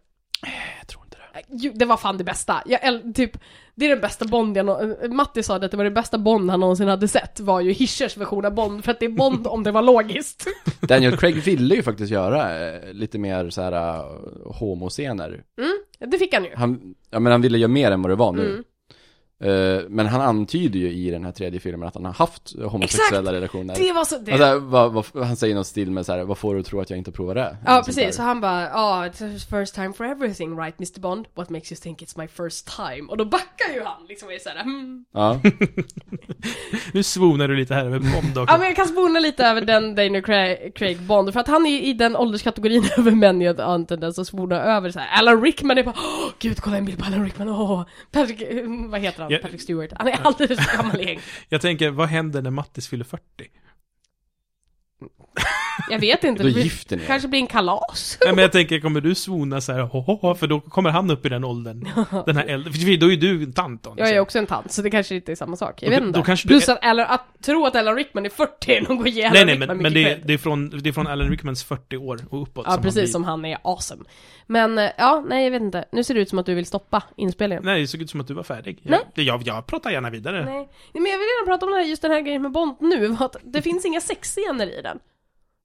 Jag tror inte det. Jo, det var fan det bästa. Jag, typ, det är den bästa Bond jag äh, Matti sa det att det var det bästa Bond han någonsin hade sett, var ju Hischers version av Bond, för att det är Bond om det var logiskt. Daniel Craig ville ju faktiskt göra eh, lite mer så här homoscener. Mm, det fick han ju. Han, ja men han ville göra mer än vad det var nu. Mm. Eh, men han antyder ju i den här tredje filmen att han har haft homosexuella relationer. Det var så... Det, Alltså, vad, vad, han säger något stil med så här, vad får du att tro att jag inte provar det? Ja sånt precis, så han bara ja, it's the first time for everything right Mr Bond? What makes you think it's my first time? Och då backar ju han liksom och är såhär hmm. Ja, Nu svonar du lite här över Bond också. Ja men jag kan spona lite över den Daniel Craig, Craig Bond, för att han är i den ålderskategorin över män jag har en tendens att spona över så här. Alan Rickman är bara åh gud kolla en bild på Alan Rickman, åh Patrick, eh, vad heter han? Patrick Stewart. Han är alldeles för gammal. Jag tänker, vad händer när Mattis fyller 40? Jag vet inte, då det gifter ni kanske blir en kalas. Nej men jag tänker, kommer du svona så här, ho, ho, ho, för då kommer han upp i den åldern. Den här äldre, för då är du en tant då. Jag är också en tant, så det kanske inte är samma sak. Jag Då- vet inte. då kanske du Plus är- att, Alan, att tro att Alan Rickman är 40 är nog att ge Alan Nej nej men, men det, cred. det, är från, det är från Alan Rickmans 40 år och uppåt Ja som precis, han som han är awesome. Men eh, ja, nej jag vet inte. Nu ser det ut som att du vill stoppa inspelningen. Nej, det såg ut som att du var färdig. Nej. Jag, jag, jag pratar gärna vidare. Nej. Nej, men jag vill gärna prata om den här, just den här grejen med Bond nu, att det finns inga sexscener i den.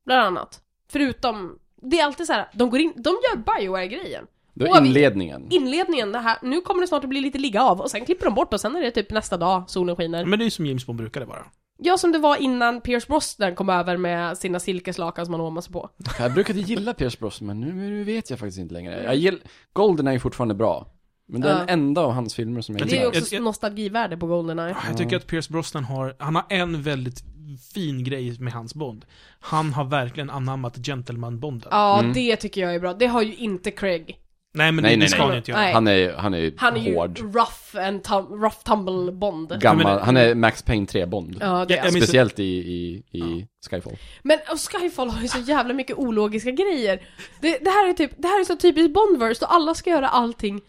Bland annat. Förutom, det är alltid så här, de går in, de gör Bioware-grejen. Vi- inledningen. Inledningen, det här, nu kommer det snart att bli lite ligga av, och sen klipper de bort och sen är det typ nästa dag, solen skiner. Men det är ju som James Bond brukade vara. Ja, som det var innan Pierce Brosnan kom över med sina silkeslakan som han åmade sig på. Jag brukade gilla Pierce Brosnan, men nu, nu vet jag faktiskt inte längre. Jag gill, Golden är ju fortfarande bra. Men det är den Ja. enda av hans filmer som jag Jag Det är gillar. ju också jag- jag- nostalgivärde på Goldeneye. Jag tycker att Pierce Brosnan har, han har en väldigt fin grej med hans Bond. Han har verkligen anammat gentleman-Bonden. Ja, Mm. det tycker jag är bra. Det har ju inte Craig. Nej men Nej, det, nej, ska han ju inte göra. Han är, han är Han är ju hård. rough and tum- rough tumble Bond. Gammal, han är Max Payne 3 Bond. Ja, det är Speciellt i, i, i Skyfall. Men och Skyfall har ju så jävla mycket ologiska grejer. Det, det här är typ, det här är så typiskt Bondverse då alla ska göra allting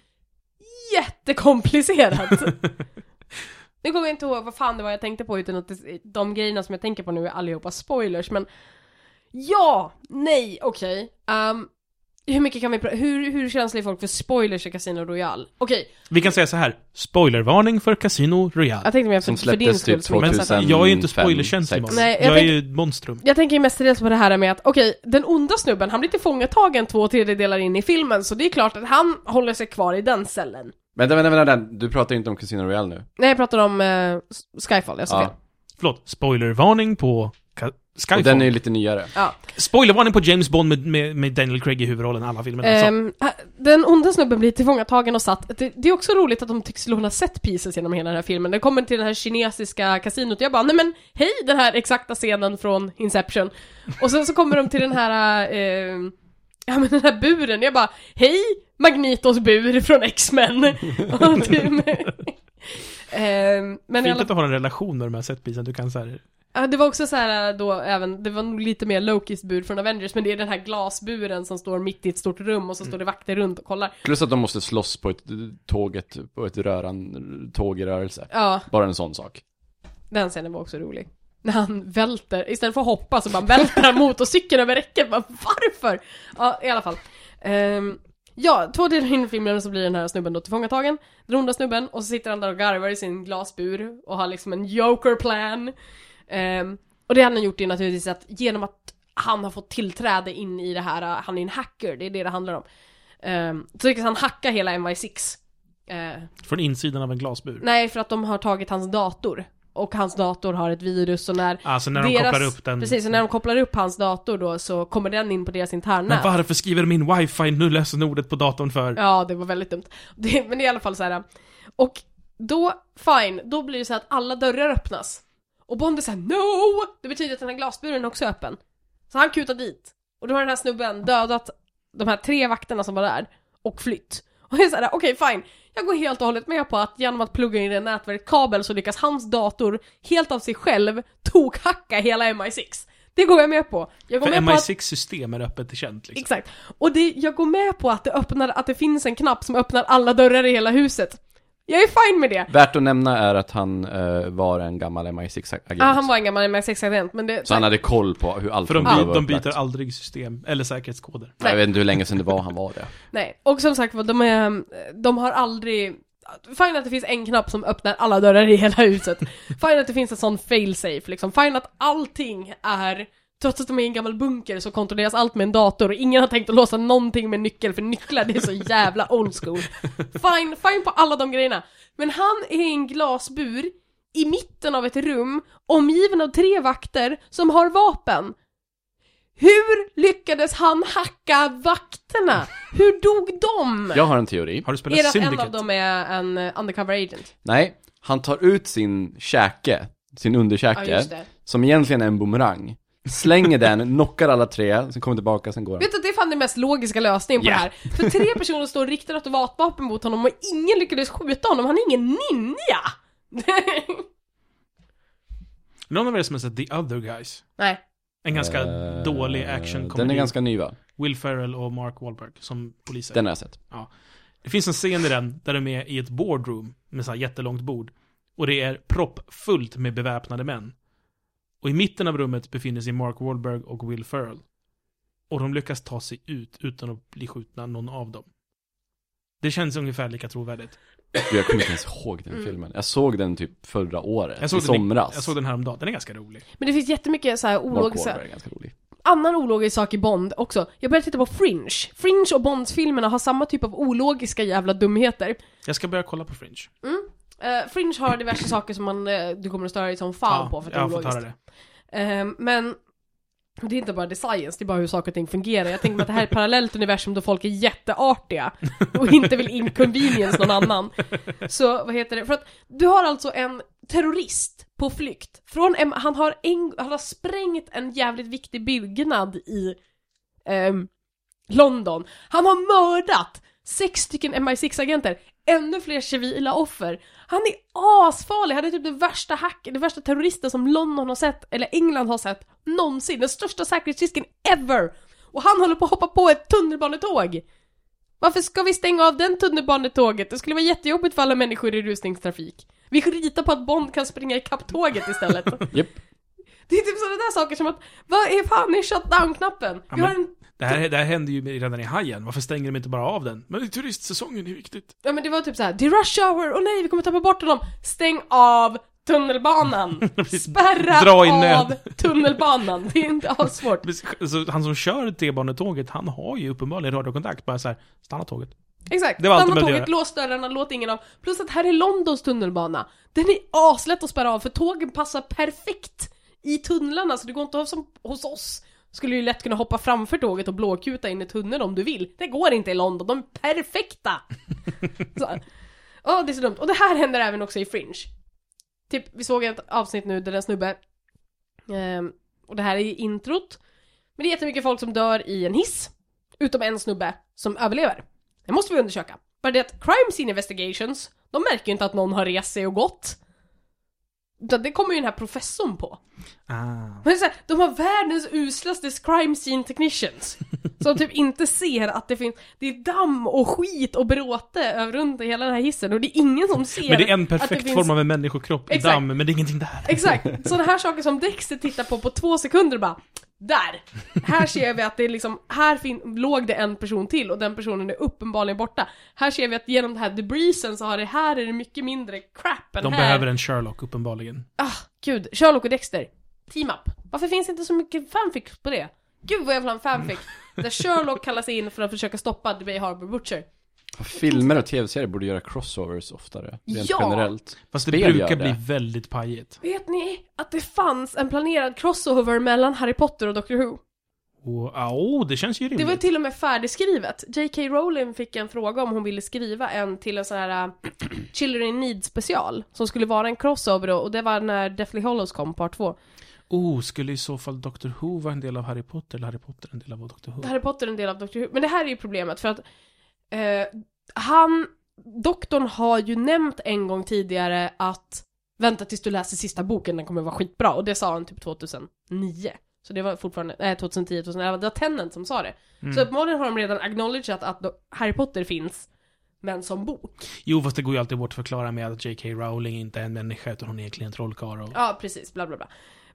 jättekomplicerat. nu kommer jag inte ihåg vad fan det var jag tänkte på utan att det, de grejerna som jag tänker på nu är allihopa spoilers men Ja, nej, okej. Ehm, hur mycket kan vi hur, hur känsliga är folk för spoilers i Casino Royale? Okej, Vi kan säga så här. Spoilervarning för Casino Royale. jag tänkte mer för, Som för din skull. typ. 2000. Jag är ju inte spoilerkänslig. Nej, jag jag är tänk- ju ett monstrum. Jag tänker mestadels på det här med att, okej, den onda snubben, han blir tillfångatagen två tredjedelar in i filmen, så det är klart att han håller sig kvar i den cellen. Vänta, vänta, vänta, vänta. du pratar inte om Casino Royale nu? Nej, jag pratar om eh, Skyfall, jag sa fel. Ja. Förlåt. Spoilervarning på Ka- Skyfall. Och den är ju lite nyare. Ja. Spoilervarning på James Bond med, med, med Daniel Craig i huvudrollen i alla filmerna. alltså. Ehm, den onda snubben blir tillfångatagen och satt. Det, det är också roligt att de tycks låna set pieces genom hela den här filmen. Den kommer till det här kinesiska kasinot och jag bara, nej men hej den här exakta scenen från Inception. Och sen så kommer de till den här, eh, ja men den här buren. Jag bara, hej Magnitos bur från X-Men. Typ- Ehm, men Fint alla att du har en relation med de här setpisen. Du kan så här, Ja, det var också så här då även, det var nog lite mer Lokis bur från Avengers, men det är den här glasburen som står mitt i ett stort rum och så står det vakter runt och kollar. Plus att de måste slåss på ett tåget, på ett röran, tåg i rörelse. Ja, Bara en sån sak. den scenen var också rolig. När han välter, istället för att hoppa så bara välter han motorcykeln över räcket, bara varför? Ja, i alla fall. Ehm, ja, två delar in i filmen så blir den här snubben då tillfångatagen, den onda snubben, och så sitter han där och garvar i sin glasbur och har liksom en joker-plan. Ehm, och det han har gjort är naturligtvis att genom att han har fått tillträde in i det här, uh, han är en hacker, det är det det handlar om. Um, så lyckas han hacka hela MI6. Eh, från insidan av en glasbur. nej, för att de har tagit hans dator. Och hans dator har ett virus och när Alltså när de deras, kopplar upp den. Precis, och när de kopplar upp hans dator då så kommer den in på deras Men internnät. varför skriver de in wifi nu lösenordet på datorn för? Ja, det var väldigt dumt. Det, men det är i alla fall så här. Och då, fine, då blir det så att alla dörrar öppnas. Och Bond är såhär NO! Det betyder att den här glasburen också är öppen. Så han kutar dit. Och då har den här snubben dödat de här tre vakterna som var där. Och flytt. Och jag är såhär, okej fine. Jag går helt och hållet med på att genom att plugga in en nätverkskabel så lyckas hans dator helt av sig själv tokhacka hela MI6. Det går jag med på. Jag går För med på att MI6-system är öppet och känt liksom. Exakt. Och det, jag går med på att det öppnar, att det finns en knapp som öppnar alla dörrar i hela huset. Jag är fine med det. Värt att nämna är att han eh, var en gammal MI6-agent. Ja, han var en gammal MI6-agent, men det... Så han hade koll på hur allt För de, var by, de upplagt. byter aldrig system, eller säkerhetskoder. Jag vet inte hur länge sedan det var han var det. Nej, och som sagt var, de, är, de har aldrig... Fine att det finns en knapp som öppnar alla dörrar i hela huset. Fine att det finns en sån failsafe liksom. Fine att allting är... Trots att de är i en gammal bunker så kontrolleras allt med en dator och ingen har tänkt att låsa någonting med nyckel för nycklar det är så jävla old school. Fine, fine på alla de grejerna. Men han är i en glasbur i mitten av ett rum omgiven av tre vakter som har vapen. Hur lyckades han hacka vakterna? Hur dog de? Jag har en teori. Har du spelat Är det att en av dem är en eh, undercover agent? Nej, han tar ut sin käke, sin Ja, underkäke, det. som egentligen är en boomerang. Slänger den, knockar alla tre, sen kommer tillbaka, sen går han. Vet du, det är fan den mest logiska lösningen på Ja. det här. För tre personer står och riktar automatvapen mot honom och ingen lyckades skjuta honom, han är ingen ninja! Någon av er som har sett The Other Guys? Nej. En ganska Eh, dålig action Den är ganska ny va? Will Ferrell och Mark Wahlberg som poliser. Den har jag sett. Det finns en scen i den där de är i ett boardroom med så här jättelångt bord. Och det är proppfullt med beväpnade män. Och i mitten av rummet befinner sig Mark Wahlberg och Will Ferrell. Och de lyckas ta sig ut utan att bli skjutna någon av dem. Det känns ungefär lika trovärdigt. Jag kommer inte ens ihåg den Mm. filmen. Jag såg den typ förra året, Jag såg, i den, somras. jag såg den här om dagen. Den är ganska rolig. Men det finns jättemycket så här Mark ologiska, Wahlberg är ganska rolig. annan ologisk sak i Bond också. Jag började titta på Fringe. Fringe och Bonds-filmerna har samma typ av ologiska jävla dumheter. Jag ska börja kolla på Fringe. Eh, Fringe har diverse saker som man, eh, du kommer att störa dig som fan på för att det är ologiskt. det. Ehm, men det är inte bara det science, det är bara hur saker och ting fungerar. Jag tänker mig att det här är ett parallellt universum då folk är jätteartiga och inte vill inconvenience någon annan. Så vad heter det? För att du har alltså en terrorist på flykt. Från en, han, har en, han har sprängt en jävligt viktig byggnad i ehm, London. Han har mördat sex stycken MI6-agenter, ännu fler civila offer. Han är asfarlig, han är typ den värsta hacken, den värsta terroristen som London har sett, eller England har sett, någonsin. Den största säkerhetsrisken ever! Och han håller på att hoppa på ett tunnelbanetåg! Varför ska vi stänga av den tunnelbanetåget? Det skulle vara jättejobbigt för alla människor i rusningstrafik. Vi ritar på att Bond kan springa ikapp tåget istället. Japp. Det är typ sådana där saker som att, vad är fan är shutdown-knappen? Ja, Vi har en Det här, det här hände ju redan i Hajen. Varför stänger de inte bara av den? Men det är turistsäsongen, det är viktigt. Ja men det var typ så här: det är rush hour, åh nej vi kommer tappa bort honom! Stäng av tunnelbanan! Spärra Dra i av tunnelbanan! Det är inte alls svårt. Så han som kör T-banetåget, han har ju uppenbarligen radiokontakt. Bara så här, stanna tåget. Exakt, Det var stanna tåget, lås dörrarna, låt ingen av. Plus att här är Londons tunnelbana. Den är aslätt att spärra av för tågen passar perfekt i tunnlarna så det går inte att som hos oss. Skulle ju lätt kunna hoppa framför tåget och blåkuta in i tunneln om du vill. Det går inte i London, de är perfekta! så. Åh, det är så dumt. Och det här händer även också i Fringe. Typ, vi såg ett avsnitt nu där en snubbe, ehm, och det här är introt, men det är jättemycket folk som dör i en hiss, utom en snubbe som överlever. Det måste vi undersöka. Bara det att crime scene investigations, de märker ju inte att någon har rest sig och gått. Utan det kommer ju den här professorn på. Ah. Men så här, de har världens uslaste crime scene technicians. Som typ inte ser att det finns, det är damm och skit och bråte över runt hela den här hissen och det är ingen som ser Men det är en perfekt finns- form av en människokropp i Exakt. damm, men det är ingenting där. Exakt! Sådana här saker som Dexter tittar på på två sekunder och bara Där! Här ser vi att det är liksom, här fin- låg det en person till och den personen är uppenbarligen borta. Här ser vi att genom det här debriesen så har det, här är det mycket mindre crap än De här. behöver en Sherlock, uppenbarligen. Ah, gud. Sherlock och Dexter. Team up. Varför finns det inte så mycket fanfic på det? Gud vad jag vill ha en fanfic. Där Sherlock kallas in för att försöka stoppa The Bay Harbor Butcher. Filmer och tv-serier borde göra crossovers oftare, rent Ja. Fast generellt. det Spel brukar det. bli väldigt pajigt. Vet ni att det fanns en planerad crossover mellan Harry Potter och Doctor Who? Ja, oh, det känns ju Det rimligt. var ju till och med färdigskrivet. J.K. Rowling fick en fråga om hon ville skriva en till en sån här äh, Children in Need special. Som skulle vara en crossover då, och det var när Deathly Hollows kom, part 2. Oh, skulle i så fall Dr. Who vara en del av Harry Potter, eller Harry Potter en del av Dr. Who? Harry Potter en del av Doctor Who. Men det här är ju problemet för att eh, han, doktorn har ju nämnt en gång tidigare att vänta tills du läser sista boken, den kommer vara skitbra. Och det sa han typ 2009. Så det var fortfarande, nej 2010, 2011, det var Tennant som sa det. Mm. Så uppenbarligen har de redan acknowledgeat att Harry Potter finns. men som bok. Jo, fast det går ju alltid bort att förklara med att J.K. Rowling inte är en människa, utan hon är egentligen en trollkarl och... Ja, precis, bla bla bla.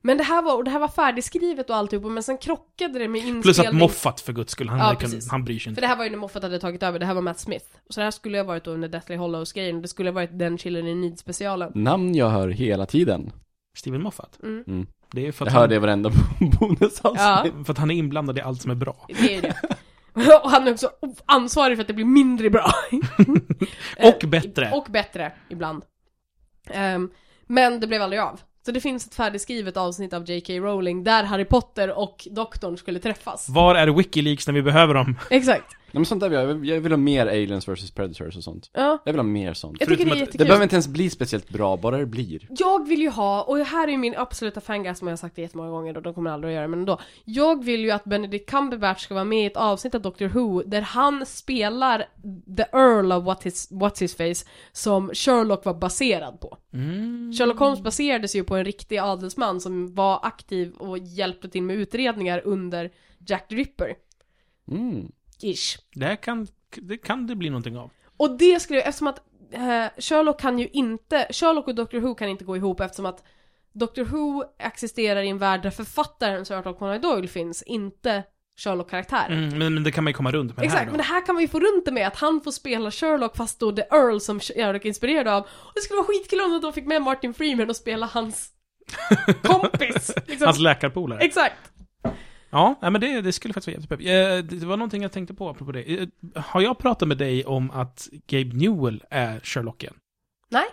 Men det här var, och det här var färdigskrivet och alltihopa, men sen krockade det med inspelning. Plus att Moffat för guds skull, han, Ja, precis. han bryr sig För inte. det här var ju när Moffat hade tagit över, det här var Matt Smith. Och så det här skulle ha varit då under Deathly Hollows-grejen, det skulle ha varit den Children in Need-specialen. Namn jag hör hela tiden. Steven Moffat. Mm. Mm. Det är för Jag att, hör han, det i varenda bonusavsnitt. Ja, för att han är inblandad i allt som är bra. det är det. Och han är också ansvarig för att det blir mindre bra. Och bättre. Och bättre, ibland. Ehm, men det blev aldrig av. Så det finns ett färdigskrivet avsnitt av J.K. Rowling där Harry Potter och doktorn skulle träffas. Var är Wikileaks när vi behöver dem? Exakt. Nej, men sånt där vill jag, jag vill- jag vill ha mer aliens vs predators och sånt. Ja. Jag vill ha mer sånt. Jag tycker Förutom det är att- Det jättekul. behöver inte ens bli speciellt bra, bara det blir. Jag vill ju ha, och det här är ju min absoluta fangas som jag har sagt det jättemånga gånger och de kommer aldrig att göra det, men ändå. Jag vill ju att Benedict Cumberbatch ska vara med i ett avsnitt av Doctor Who där han spelar the Earl of What His, What's His Face som Sherlock var baserad på. Mm. Sherlock Holmes baserades ju på en riktig adelsman som var aktiv och hjälpte till med utredningar under Jack the Ripper. Mm. Ish. Det här kan det, kan det bli någonting av. Och det skulle, eftersom att eh, Sherlock kan ju inte, Sherlock och Doctor Who kan inte gå ihop eftersom att Doctor Who existerar i en värld där författaren Arthur Conan Doyle finns, inte Sherlock-karaktären. Mm, men, men det kan man ju komma runt med Exakt, här då. men det här kan man ju få runt det med att han får spela Sherlock fast då The Earl som Sherlock är inspirerad av. Och det skulle vara skitkul om de fick med Martin Freeman och spela hans kompis. Liksom. Hans läkarpolare. Exakt. Ja, nej, men det, det skulle faktiskt vara jävligt. Eh, Det var någonting jag tänkte på apropå det. Eh, Har jag pratat med dig om att Gabe Newell är Sherlocken? Nej.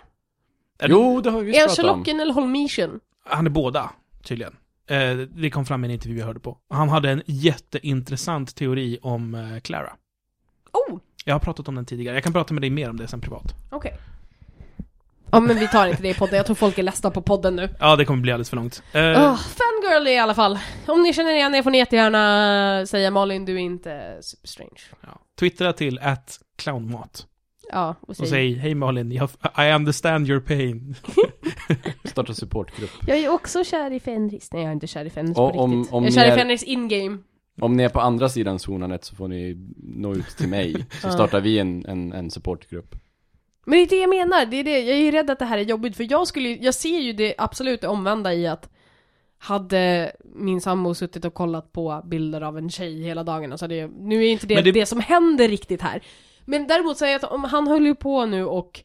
Är Jo, det har vi visst Är han pratat om. Sherlocken eller Holmesian? Han är båda, tydligen. Eh, Det kom fram i en intervju jag hörde på. Han hade en jätteintressant teori om eh, Clara. Oh, Jag har pratat om den tidigare. Jag kan prata med dig mer om det sen privat. okej. Ja men vi tar inte det i podden, jag tror folk är ledsna på podden nu. Ja, det kommer bli alldeles för långt. Eh, Oh, fangirl i alla fall. Om ni känner igen er får ni jättegärna säga Malin, du är inte super strange. ja. Twittra till att clownmat. Ja, och Och säg. säg hej Malin, jag, I understand your pain. Starta supportgrupp. Jag är också kär i Fenris. Nej jag är inte kär i Fenris Och på om- riktigt. om jag är kär ni i är- Fenris in-game. Om ni är på andra sidan zonanet så får ni nå ut till mig. Så startar vi en, en, en supportgrupp. Men det är det jag menar, det är det. Jag är ju rädd att det här är jobbigt för jag skulle jag ser ju det absolut det omvända i att hade min sambo suttit och kollat på bilder av en tjej hela dagen, så hade jag, nu är inte det, det det- som händer riktigt här. Men däremot säger jag att om han höll ju på nu och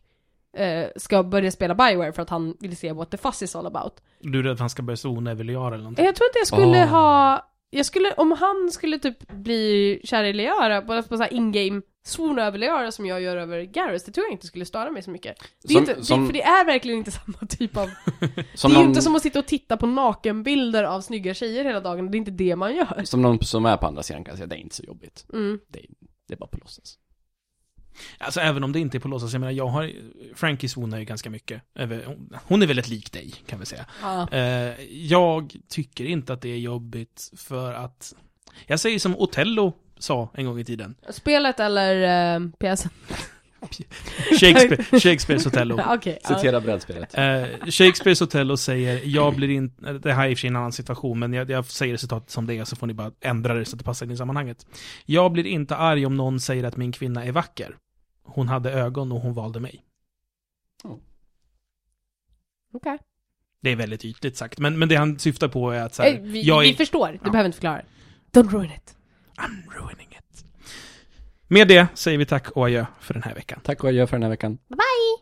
eh, ska börja spela Bioware för att han vill se what the fuss is all about. Du är rädd att han ska börja zona eller Liara eller någonting? Jag tror inte jag skulle Ah. ha, jag skulle, om han skulle typ bli kär i bara på så här in-game swona över Leara som jag gör över Garrus, det tror jag inte skulle störa mig så mycket. Det är Som- inte, som- det, för det är verkligen inte samma typ av det är ju någon, inte som att sitta och titta på nakenbilder av snygga tjejer hela dagen, det är inte det man gör. som någon som är på andra sidan kan säga, det är inte så jobbigt. Mm. Det är, det är bara på låtsas. Alltså även om det inte är på låtsas, jag menar jag har, Frankie zonar ju ganska mycket. Över- hon- Hon är väldigt lik dig, kan vi säga. Ja. Eh, jag tycker inte att det är jobbigt för att, jag säger som Otello sa en gång i tiden. Spelet eller uh, pjäsen? Shakespeare, Shakespeares Okej. ja. Citera brädspelet. Eh, Shakespeares Otello säger, jag blir inte, det här är i och för sig en annan situation, men jag, jag säger citatet som det är, så får ni bara ändra det så att det passar in i sammanhanget. Jag blir inte arg om någon säger att min kvinna är vacker. Hon hade ögon och hon valde mig. Okej. Det är väldigt ytligt sagt, men, men det han syftar på är att så här, Eh, Vi, jag är, vi förstår, du Ja. behöver inte förklara. Don't ruin it. I'm ruining it. Med det säger vi tack och adjö för den här veckan. Tack och adjö för den här veckan. Bye bye!